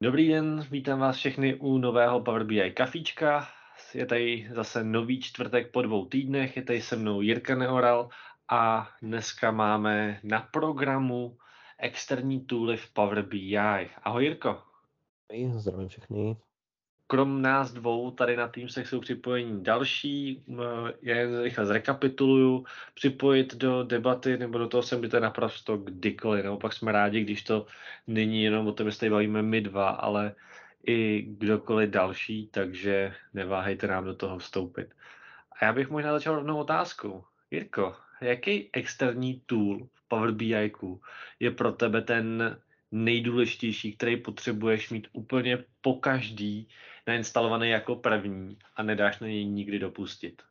Dobrý den, vítám vás všechny u nového Power BI kafíčka. Je tady zase nový čtvrtek po dvou týdnech, je tady se mnou Jirka Neoral a dneska máme na programu externí tooly v Power BI. Ahoj Jirko. Zdravím všechny krom nás dvou tady na Teamsech jsou připojení další. Já je rychle zrekapituluju. Připojit do debaty nebo do toho se můžete naprosto kdykoliv. Naopak jsme rádi, když to není jenom o tom, že bavíme my dva, ale i kdokoliv další, takže neváhejte nám do toho vstoupit. A já bych možná začal rovnou otázkou. Jirko, jaký externí tool v Power BI je pro tebe ten nejdůležitější, který potřebuješ mít úplně po každý nainstalovaný jako první a nedáš na něj nikdy dopustit.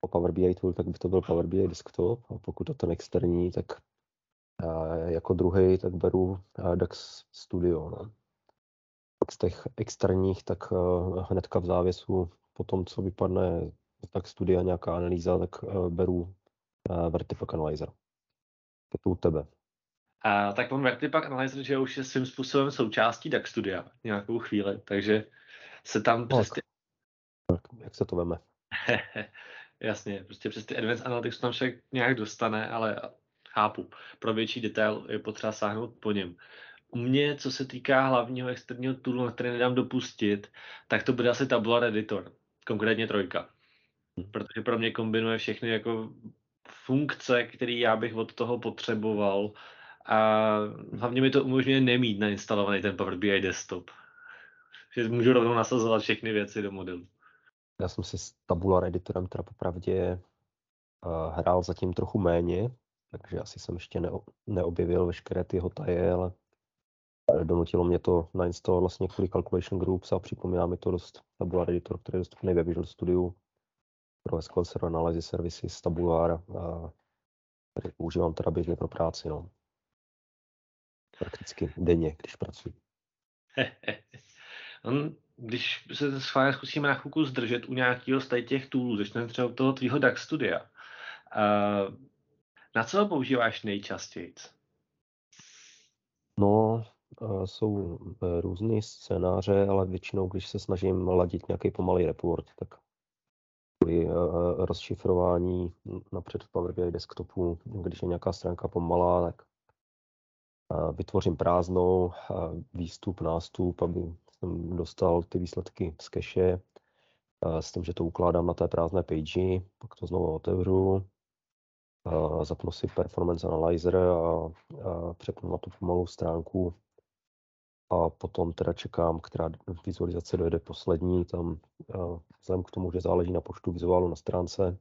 Po Power BI tool, tak by to byl Power BI desktop a pokud to ten externí, tak jako druhý, tak beru DAX Studio. No. Z těch externích, tak hnedka v závěsu, po tom, co vypadne tak studia nějaká analýza, tak beru Vertipack Analyzer. Je to u tebe. A tak on Vertipack Analyzer, že už je svým způsobem součástí DAX studia nějakou chvíli, takže se tam no, přes ty... Jak se to veme? Jasně, prostě přes ty Advanced Analytics tam člověk nějak dostane, ale chápu, pro větší detail je potřeba sáhnout po něm. U mě, co se týká hlavního externího toolu, na který nedám dopustit, tak to bude asi Tabular Editor, konkrétně trojka. Hm. Protože pro mě kombinuje všechny jako funkce, které já bych od toho potřeboval, a hlavně mi to umožňuje nemít nainstalovaný ten Power BI desktop. Že můžu rovnou nasazovat všechny věci do modelu. Já jsem si s Tabular editorem teda popravdě uh, hrál zatím trochu méně, takže asi jsem ještě neo, neobjevil veškeré ty jeho taje, ale donutilo mě to nainstalovat vlastně kvůli Calculation Groups a připomíná mi to dost Tabular editor, který je dostupný ve Visual Studio pro SQL Server Analysis Services Tabular, a který používám teda běžně pro práci. No prakticky denně, když pracuji. On, když se schválně zkusíme na chvilku zdržet u nějakého z těch toolů, začneme třeba od toho tvýho DAX studia, uh, na co ho používáš nejčastěji? No, jsou uh, různé scénáře, ale většinou, když se snažím ladit nějaký pomalý report, tak kvůli uh, rozšifrování napřed v Power BI desktopu, když je nějaká stránka pomalá, tak vytvořím prázdnou výstup, nástup, aby jsem dostal ty výsledky z cache s tím, že to ukládám na té prázdné page, pak to znovu otevřu, zapnu si Performance Analyzer a, přepnu na tu pomalou stránku. A potom teda čekám, která vizualizace dojde poslední, tam vzhledem k tomu, že záleží na počtu vizuálu na stránce,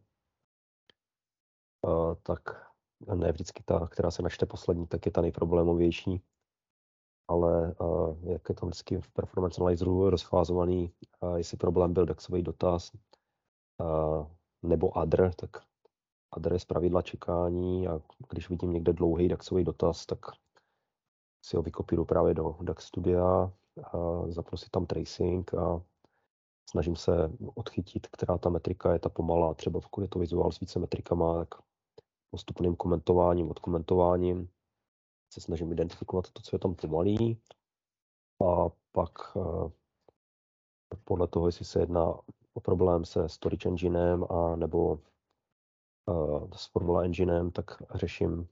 tak ne vždycky ta, která se načte poslední, tak je ta nejproblémovější. Ale uh, jak je to vždycky v performance analyzeru rozfázovaný, uh, jestli problém byl DAXový dotaz uh, nebo ADR, tak ADR je zpravidla čekání a když vidím někde dlouhý DAXový dotaz, tak si ho vykopíru právě do DAX studia, a zapnu tam tracing a snažím se odchytit, která ta metrika je ta pomalá. Třeba pokud je to vizuál s více metrikama, tak postupným komentováním, odkomentováním. Se snažím identifikovat to, co je tam pomalý. A pak eh, podle toho, jestli se jedná o problém se storage enginem a nebo uh, s Formula enginem, tak řeším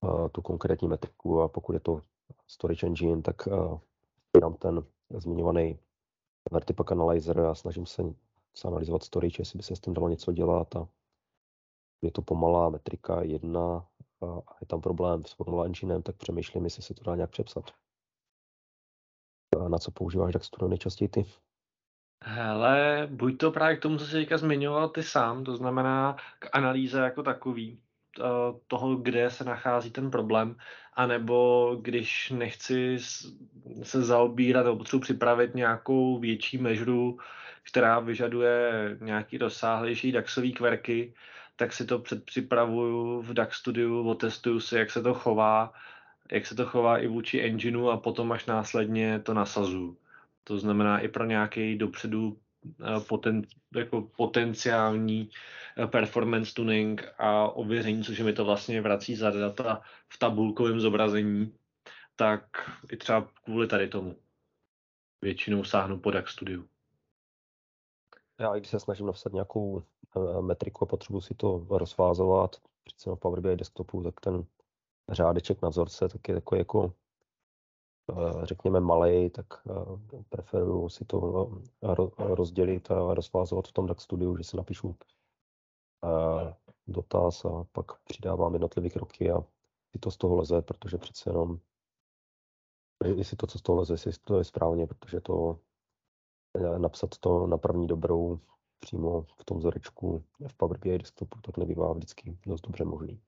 uh, tu konkrétní metriku. A pokud je to storage engine, tak dám ten zmiňovaný Vertipack Analyzer a snažím se analyzovat storage, jestli by se s tím dalo něco dělat a je to pomalá metrika jedna a je tam problém s Formula Enginem, tak přemýšlím, jestli se to dá nějak přepsat. A na co používáš Daxturo nejčastěji ty? Hele, buď to právě k tomu, co jsi teďka zmiňoval ty sám, to znamená k analýze jako takový, toho, kde se nachází ten problém, anebo když nechci se zaobírat nebo potřebuji připravit nějakou větší mežru, která vyžaduje nějaký rozsáhlejší DAXový kverky, tak si to předpřipravuju v DAX Studiu, otestuju si, jak se to chová, jak se to chová i vůči engineu a potom až následně to nasazuju. To znamená i pro nějaký dopředu eh, poten, jako potenciální eh, performance tuning a ověření, což mi to vlastně vrací za data v tabulkovém zobrazení, tak i třeba kvůli tady tomu. Většinou sáhnu po DAX Studio. Já i když se snažím napsat nějakou metriku a potřebuji si to rozfázovat, přece v Power BI desktopu, tak ten řádeček na vzorce tak je takový jako eh, řekněme malej, tak eh, preferuju si to rozdělit a rozfázovat v tom DAX Studiu, že si napíšu dotaz a pak přidávám jednotlivé kroky a si to z toho leze, protože přece jenom jestli to, co z toho leze, jestli to je správně, protože to napsat to na první dobrou přímo v tom vzorečku v Power BI desktopu, tak nebývá vždycky dost dobře možný.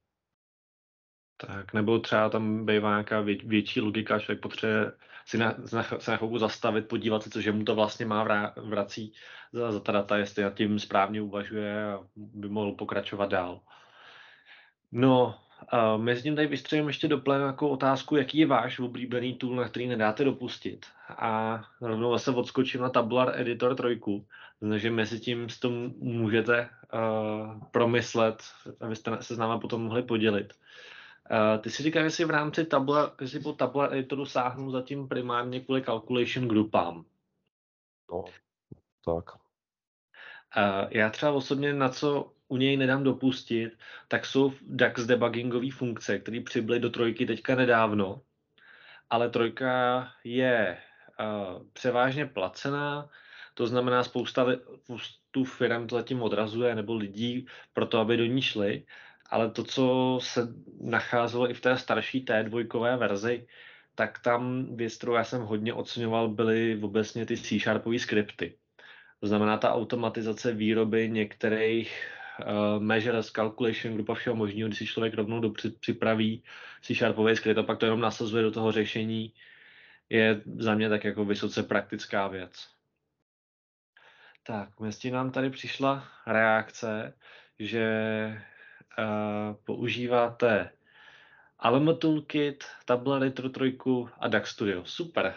Tak, nebo třeba tam bývá nějaká vě, větší logika, člověk potřebuje si na, se na chvilku zastavit, podívat se, co, že mu to vlastně má vrá, vrací za, za ta data, jestli nad tím správně uvažuje a by mohl pokračovat dál. No, Uh, mezi tím tady vystřelím ještě do jako otázku, jaký je váš oblíbený tool, na který nedáte dopustit. A rovnou zase odskočím na Tabular Editor 3, takže mezi tím s tom můžete uh, promyslet, abyste se s náma potom mohli podělit. Uh, ty si říkáš, že si v rámci Tabular, si po Tabular Editoru sáhnu zatím primárně kvůli calculation grupám. No, tak. Uh, já třeba osobně na co u něj nedám dopustit, tak jsou DAX debuggingové funkce, které přibyly do trojky teďka nedávno, ale trojka je uh, převážně placená, to znamená spousta, spoustu firm to zatím odrazuje, nebo lidí pro to, aby do ní šli, ale to, co se nacházelo i v té starší T2 verzi, tak tam věc, kterou já jsem hodně oceňoval, byly obecně ty C-sharpové skripty. To znamená ta automatizace výroby některých uh, measures, calculation, grupa všeho možného, když si člověk rovnou do, připraví si sharpový skryt a pak to jenom nasazuje do toho řešení, je za mě tak jako vysoce praktická věc. Tak, mezi nám tady přišla reakce, že uh, používáte Alamo Toolkit, Tabula Retro 3 a DAX Studio. Super.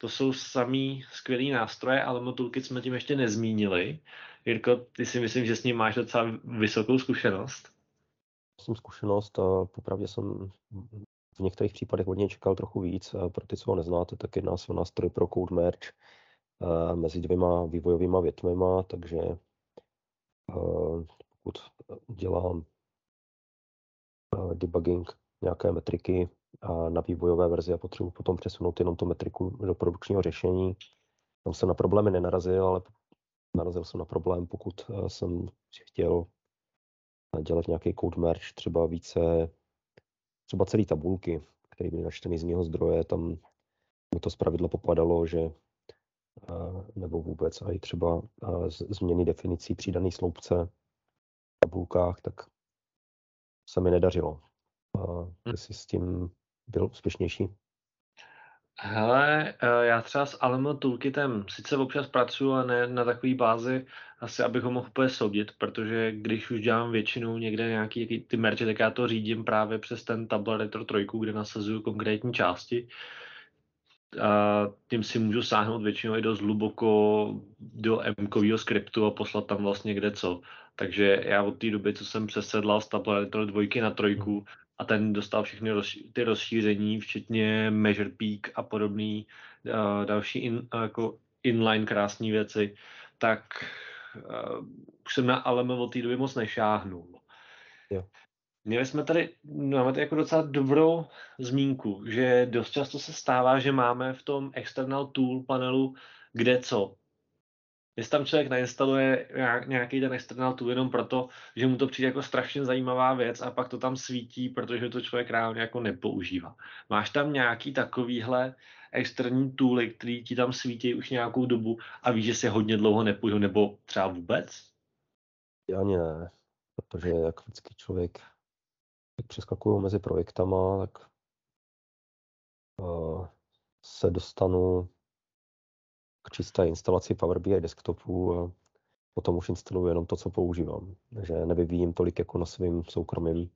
To jsou samý skvělý nástroje, ale Toolkit jsme tím ještě nezmínili. Jirko, ty si myslím, že s ním máš docela vysokou zkušenost. Jsem zkušenost a popravdě jsem v některých případech od něj čekal trochu víc. Pro ty, co ho neznáte, tak jedná se o nástroj pro code merge mezi dvěma vývojovými větvema, takže pokud dělám debugging nějaké metriky na vývojové verzi a potřebuji potom přesunout jenom tu metriku do produkčního řešení, tam jsem na problémy nenarazil, ale narazil jsem na problém, pokud eh, jsem chtěl dělat nějaký code merge, třeba více, třeba celý tabulky, které byly načteny z mého zdroje, tam mi to zpravidla popadalo, že eh, nebo vůbec i třeba eh, změny definicí přidaný sloupce v tabulkách, tak se mi nedařilo. Hm. Jestli s tím byl úspěšnější. Hele, eh, já třeba s Alamo Toolkitem sice občas pracuji, a ne na takové bázi, asi abych ho mohl úplně soudit, protože když už dělám většinou někde nějaký ty merče, tak já to řídím právě přes ten Tabula Retro 3, kde nasazuju konkrétní části. A tím si můžu sáhnout většinou i dost hluboko do m skriptu a poslat tam vlastně kde co. Takže já od té doby, co jsem přesedlal z Tabula Retro 2 na trojku, a ten dostal všechny roz, ty rozšíření, včetně Measure Peak a podobné uh, další in, uh, jako inline krásné věci, tak uh, už jsem na Aleme od té doby moc nešáhnul. Jo. Měli jsme tady, máme tady jako docela dobrou zmínku, že dost často se stává, že máme v tom external tool panelu kde co jestli tam člověk nainstaluje nějaký ten external tool jenom proto, že mu to přijde jako strašně zajímavá věc a pak to tam svítí, protože to člověk reálně jako nepoužívá. Máš tam nějaký takovýhle externí tooly, který ti tam svítí už nějakou dobu a víš, že si hodně dlouho nepoužil, nebo třeba vůbec? Já ani ne, protože jak vždycky člověk jak přeskakuju mezi projektama, tak uh, se dostanu k čisté instalaci Power BI desktopu a potom už instaluju jenom to, co používám. Takže nevyvíjím tolik jako na svém soukromém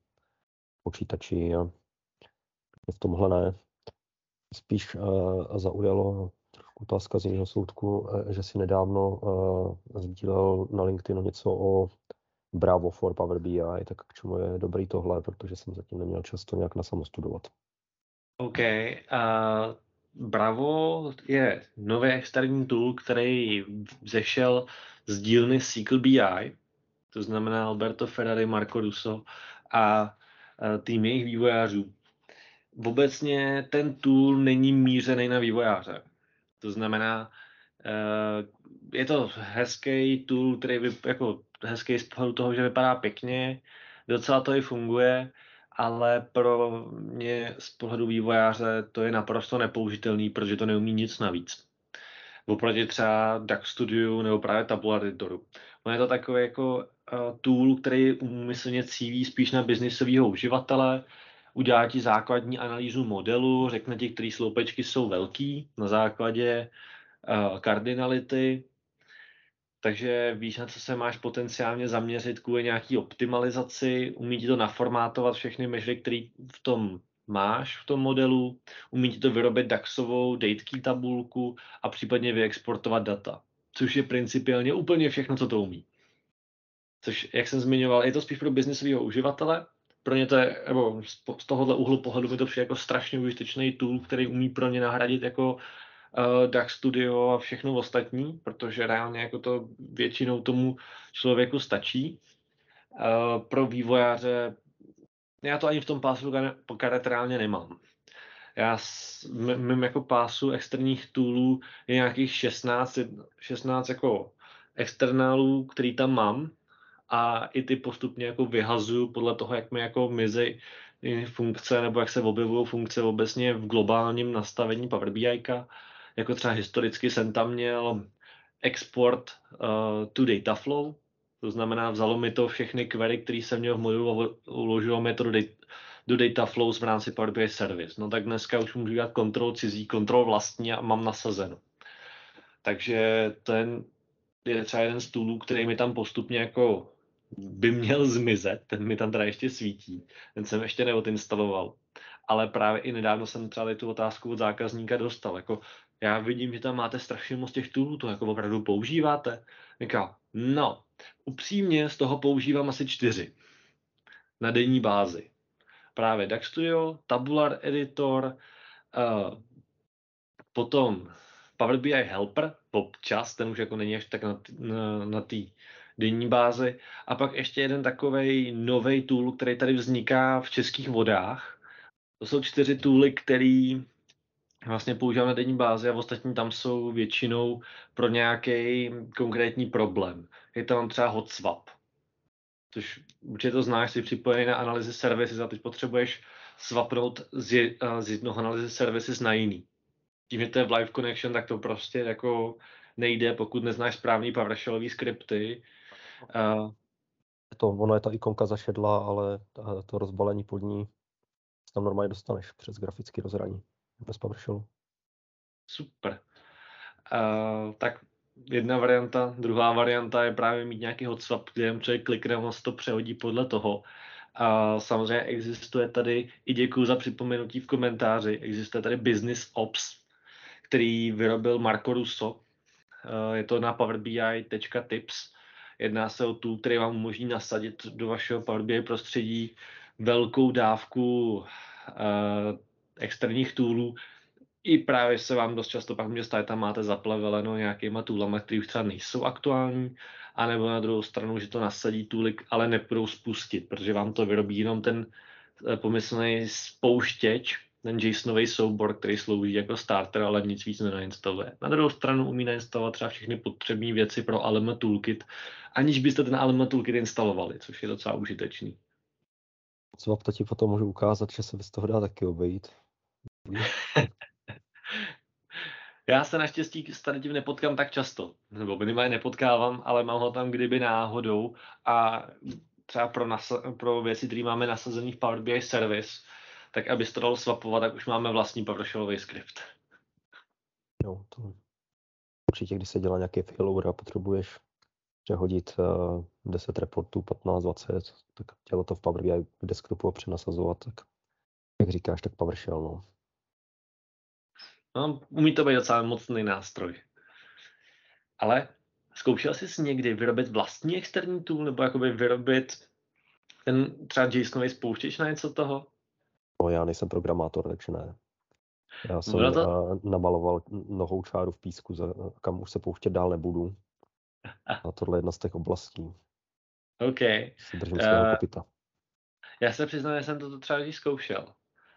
počítači a v tomhle ne. Spíš uh, zaujalo trošku otázka z jiného soudku, uh, že si nedávno uh, sdílel na LinkedInu něco o Bravo for Power BI, tak k čemu je dobrý tohle, protože jsem zatím neměl často nějak na samostudovat. OK, uh, Bravo je nový externí tool, který zešel z dílny SQL BI, to znamená Alberto Ferrari, Marco Russo a tým jejich vývojářů. Obecně ten tool není mířený na vývojáře. To znamená, eh, je to hezký tool, který vy, jako hezký z pohledu toho, že vypadá pěkně, docela to i funguje, ale pro mě z pohledu vývojáře to je naprosto nepoužitelný, protože to neumí nic navíc. Oproti třeba DAX Studio nebo právě Tabular Editoru. No je to takový jako uh, tool, který umyslně cílí spíš na biznisového uživatele, udělá ti základní analýzu modelu, řekne ti, které sloupečky jsou velký na základě uh, kardinality, takže víš, na co se máš potenciálně zaměřit kvůli nějaký optimalizaci, umí ti to naformátovat všechny mežry, které v tom máš v tom modelu, umí ti to vyrobit DAXovou date tabulku a případně vyexportovat data, což je principiálně úplně všechno, co to umí. Což, jak jsem zmiňoval, je to spíš pro biznisového uživatele, pro ně to je, nebo z tohohle úhlu pohledu mi to přijde jako strašně užitečný tool, který umí pro ně nahradit jako uh, DAX Studio a všechno ostatní, protože reálně jako to většinou tomu člověku stačí. Uh, pro vývojáře, já to ani v tom pásu karet reálně nemám. Já s mým jako pásu externích toolů je nějakých 16, 16 jako externálů, který tam mám a i ty postupně jako vyhazuju podle toho, jak mi jako mizí funkce nebo jak se objevují funkce obecně v globálním nastavení Power BI. Jako třeba historicky jsem tam měl export uh, to data flow, to znamená, vzalo mi to všechny query, které jsem měl v modulu uložilo mi to do, data, do data flows v rámci Power BI Service. No tak dneska už můžu dělat kontrol cizí, kontrol vlastní a mám nasazeno. Takže ten je třeba jeden z toolů, který mi tam postupně jako by měl zmizet, ten mi tam teda ještě svítí, ten jsem ještě neodinstaloval. Ale právě i nedávno jsem třeba tu otázku od zákazníka dostal, jako já vidím, že tam máte strašně moc těch toolů, to jako opravdu používáte? Říká, no, upřímně z toho používám asi čtyři na denní bázi. Právě DAX Studio, Tabular Editor, uh, potom Power BI Helper, občas, ten už jako není až tak na, na, na té denní bázi. A pak ještě jeden takový nový tool, který tady vzniká v českých vodách. To jsou čtyři tooly, který vlastně používám na denní bázi a ostatní tam jsou většinou pro nějaký konkrétní problém. Je tam třeba hot swap, což určitě to znáš, jsi připojený na analýzy services a teď potřebuješ swapnout z, z jednoho analýzy services na jiný. Tím, že to je v live connection, tak to prostě jako nejde, pokud neznáš správný PowerShellový skripty Uh, to, ono je ta ikonka zašedla, ale to rozbalení pod ní tam normálně dostaneš přes grafický rozhraní bez PowerShellu. Super. Uh, tak jedna varianta, druhá varianta je právě mít nějaký hotswap, kde člověk klikne, on to přehodí podle toho. A samozřejmě existuje tady, i děkuji za připomenutí v komentáři, existuje tady Business Ops, který vyrobil Marco Russo. Je to na powerbi.tips Jedná se o tool, který vám umožní nasadit do vašeho Power BI prostředí velkou dávku externích toolů. I právě se vám dost často pak může stát, tam máte zapleveleno nějakýma toolama, které už třeba nejsou aktuální, anebo na druhou stranu, že to nasadí tooly, ale nepůjdou spustit, protože vám to vyrobí jenom ten eh, pomyslný spouštěč, ten JSONový soubor, který slouží jako starter, ale nic víc nenainstaluje. Na druhou stranu umí nainstalovat třeba všechny potřebné věci pro Alema Toolkit, aniž byste ten Alema Toolkit instalovali, což je docela užitečný. Co to ti potom můžu ukázat, že se bez toho dá taky obejít. Já se naštěstí s tady tím nepotkám tak často, nebo minimálně nepotkávám, ale mám ho tam kdyby náhodou a třeba pro, nasa- pro věci, které máme nasazený v Power BI Service, tak aby to dalo swapovat, tak už máme vlastní PowerShellový skript. Jo, to určitě, když se dělá nějaký failover a potřebuješ přehodit uh, eh, 10 reportů, 15, 20, tak dělat to v Power BI desktopu a přenasazovat, tak jak říkáš, tak PowerShell, no. No, umí to být docela mocný nástroj. Ale zkoušel jsi někdy vyrobit vlastní externí tool, nebo jakoby vyrobit ten třeba JSONový spouštěč na něco toho? No, já nejsem programátor, takže ne. Já jsem to... namaloval nohou čáru v písku, kam už se pouštět dál nebudu. A tohle je jedna z těch oblastí. OK. Se držím uh, kopita. Já se přiznám, že jsem to třeba když zkoušel.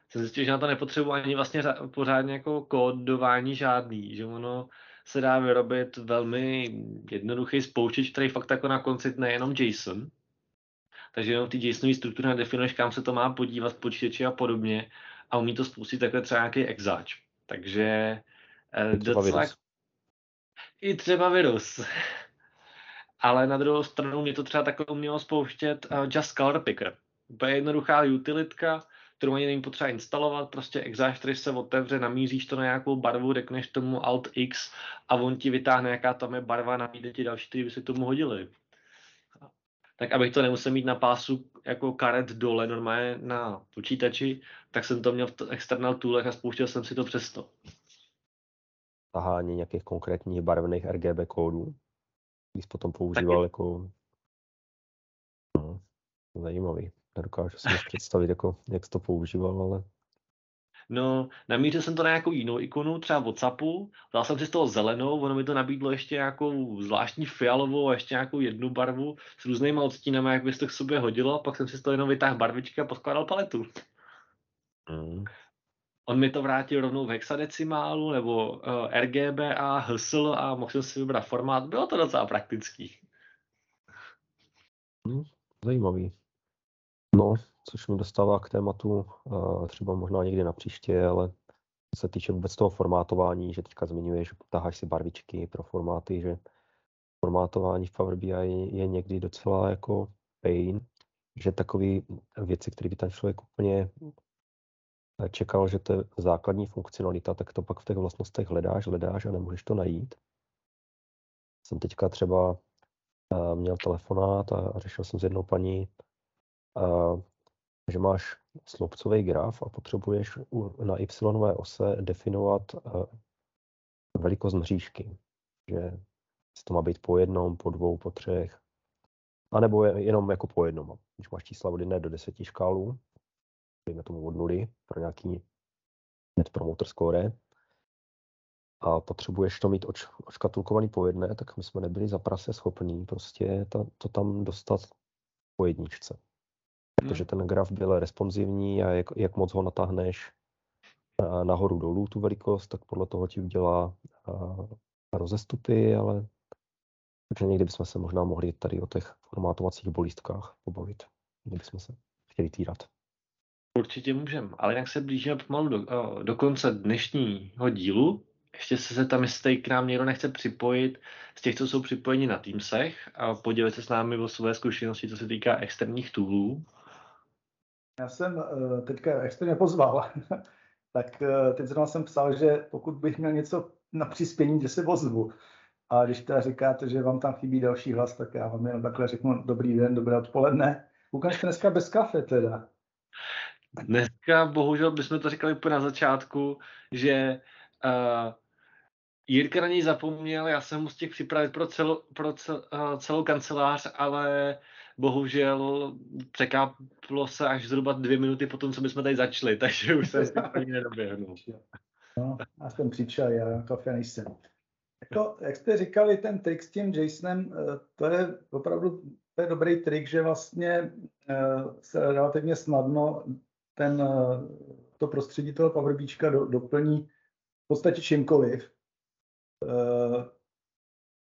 Jsem zjistil, že na to nepotřebuji ani vlastně pořádně jako kódování žádný, že ono se dá vyrobit velmi jednoduchý spouštěč, který fakt jako na konci nejenom JSON, takže jenom ty JSONové struktury nadefinuješ, kam se to má podívat, počítači a podobně a umí to spustit takhle třeba nějaký exáč. Takže eh, docela... Virus. I třeba virus. Ale na druhou stranu mě to třeba takhle umělo spouštět uh, Just Color Picker. Úplně jednoduchá utilitka, kterou ani není potřeba instalovat, prostě který se otevře, namíříš to na nějakou barvu, řekneš tomu Alt X a on ti vytáhne, jaká tam je barva, nabídne ti další, které by se tomu hodily tak abych to nemusel mít na pásu jako karet dole normálně na počítači, tak jsem to měl v external toolech a spouštěl jsem si to přesto. Tahání nějakých konkrétních barevných RGB kódů, když potom používal tak jako no, zajímavý. Nedokážu si představit, jako, jak to používal, ale No, namířil jsem to na nějakou jinou ikonu, třeba Whatsappu, dal jsem si z toho zelenou, ono mi to nabídlo ještě nějakou zvláštní fialovou a ještě nějakou jednu barvu s různýma odstínami, jak by se to k sobě hodilo, pak jsem si z toho jenom vytáhl barvičky a poskládal paletu. Mm. On mi to vrátil rovnou v hexadecimálu nebo uh, RGB a HSL a mohl jsem si vybrat formát. Bylo to docela praktický. Mm, zajímavý. No, což mi dostává k tématu třeba možná někdy na příště, ale se týče vůbec toho formátování, že teďka zmiňuješ, že taháš si barvičky pro formáty, že formátování v Power BI je, je někdy docela jako pain, že takové věci, které by ten člověk úplně čekal, že to je základní funkcionalita, tak to pak v těch vlastnostech hledáš, hledáš a nemůžeš to najít. Jsem teďka třeba měl telefonát a řešil jsem s jednou paní, že máš sloupcový graf a potřebuješ na y ose definovat eh, velikost mřížky. Že to má být po jednom, po dvou, po třech, a nebo jenom jako po jednom. Když máš čísla od 1 do 10 škálu, dejme tomu od nuly pro nějaký net promoter score, a potřebuješ to mít oč, očkatulkovaný po jedné, tak my jsme nebyli za prase schopní prostě to, to tam dostat po jedničce protože ten graf byl responsivní a jak, jak moc ho natáhneš nahoru dolů tu velikost, tak podle toho ti udělá rozestupy, ale takže někdy bychom se možná mohli tady o těch formátovacích bolístkách pobavit, kdybychom se chtěli týrat. Určitě můžeme, ale jak se blížíme pomalu do, do konce dnešního dílu, ještě se se tam, jestli k nám někdo nechce připojit z těch, co jsou připojeni na Teamsech a podělit se s námi o své zkušenosti, co se týká externích toolů. Já jsem eh, teďka, mě pozval, tak eh, teď zrovna jsem psal, že pokud bych měl něco na přispění, že se ozvu. A když teda říkáte, že vám tam chybí další hlas, tak já vám jenom takhle řeknu dobrý den, dobré odpoledne. Jste dneska bez kafe teda. Dneska bohužel bychom to říkali úplně na začátku, že uh, Jirka na něj zapomněl, já jsem mu z těch připravit pro, celou, pro cel, uh, celou kancelář, ale bohužel překáplo se až zhruba dvě minuty po tom, co bychom tady začali, takže už se ani nedoběhnu. No, já jsem přičel, já kafe nejsem. Jako, jak jste říkali, ten trik s tím Jasonem, eh, to je opravdu to je dobrý trik, že vlastně eh, se relativně snadno ten, eh, to prostředí toho Power doplní v podstatě čímkoliv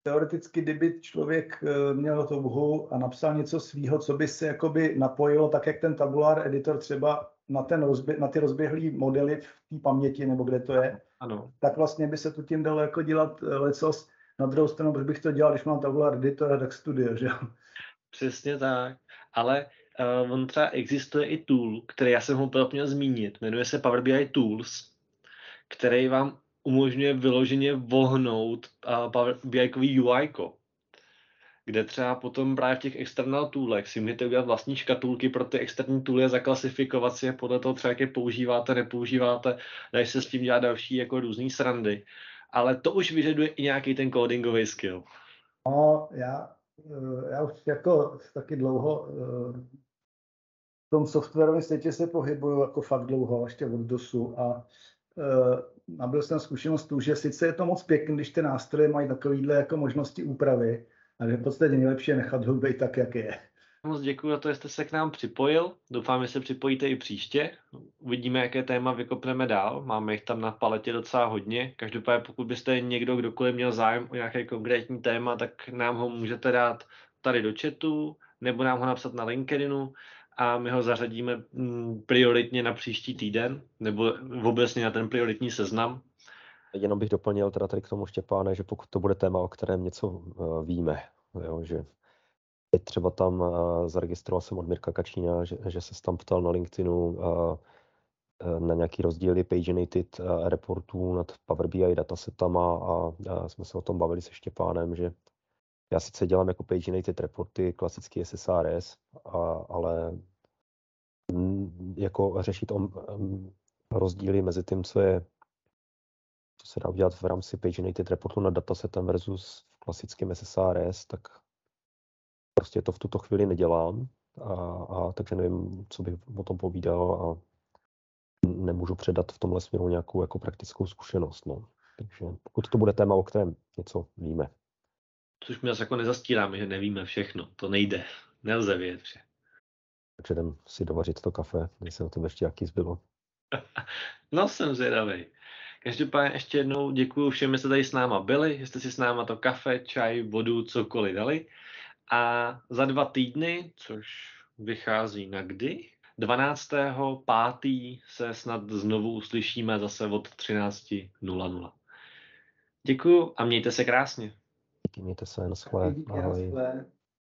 teoreticky, kdyby člověk eh, měl touhu a napsal něco svýho, co by se jakoby napojilo, tak jak ten tabulár editor třeba na, ten rozbě- na ty rozběhlé modely v té paměti, nebo kde to je, ano. tak vlastně by se to tím dalo jako dělat eh, lecos. Na druhou stranu, proč bych to dělal, když mám tabulár editor, tak studio, že Přesně tak. Ale uh, on třeba existuje i tool, který já jsem ho měl zmínit. Jmenuje se Power BI Tools, který vám umožňuje vyloženě vohnout BI UI, kde třeba potom právě v těch external toolech si můžete udělat vlastní škatulky pro ty externí tooly a zaklasifikovat si je podle toho třeba, jak je používáte, nepoužíváte, dají se s tím dělat další jako různý srandy. Ale to už vyžaduje i nějaký ten codingový skill. No, já, eh, já už jako taky dlouho eh, v tom softwarovém světě se pohybuju jako fakt dlouho, ještě od DOSu a nabil jsem zkušenost tu, že sice je to moc pěkný, když ty nástroje mají takovýhle jako možnosti úpravy, ale v podstatě nejlepší je nechat být tak, jak je. Moc děkuji za to, že jste se k nám připojil. Doufám, že se připojíte i příště. Uvidíme, jaké téma vykopneme dál. Máme jich tam na paletě docela hodně. Každopádně, pokud byste někdo, kdokoliv měl zájem o nějaké konkrétní téma, tak nám ho můžete dát tady do chatu, nebo nám ho napsat na LinkedInu a my ho zařadíme mm, prioritně na příští týden, nebo obecně na ten prioritní seznam. Jenom bych doplnil teda tady k tomu Štěpáne, že pokud to bude téma, o kterém něco eh, víme, jo, že Teď třeba tam uh, zaregistroval jsem od Mirka Kačína, že, že se tam ptal na LinkedInu uh, na nějaký rozdíly paginated uh, reportů nad Power BI datasetama a jsme se o tom bavili se Štěpánem, že já sice dělám jako paginated reporty, klasický SSRS, a, ale jako řešit om, um, rozdíly mezi tím, co je co se dá udělat v rámci paginated reportu nad datasetem versus v klasickém SSRS, tak prostě to v tuto chvíli nedělám, a, a takže nevím, co bych o tom povídal a nemůžu předat v tomhle směru nějakou jako praktickou zkušenost. No. Takže pokud to bude téma, o kterém něco víme. Což my asi jako nezastíráme, že nevíme všechno. To nejde. Nelze vědět vše. Takže jdem si dovařit to kafe, se o tom ještě jaký zbylo. no jsem zvědavý. Každopádně ještě jednou děkuji všem, že jste tady s náma byli, že jste si s náma to kafe, čaj, vodu, cokoliv dali. A za dva týdny, což vychází na kdy? 12. 5. se snad znovu uslyšíme zase od 13.00. Děkuju a mějte se krásně. Mějte se, na Ahoj.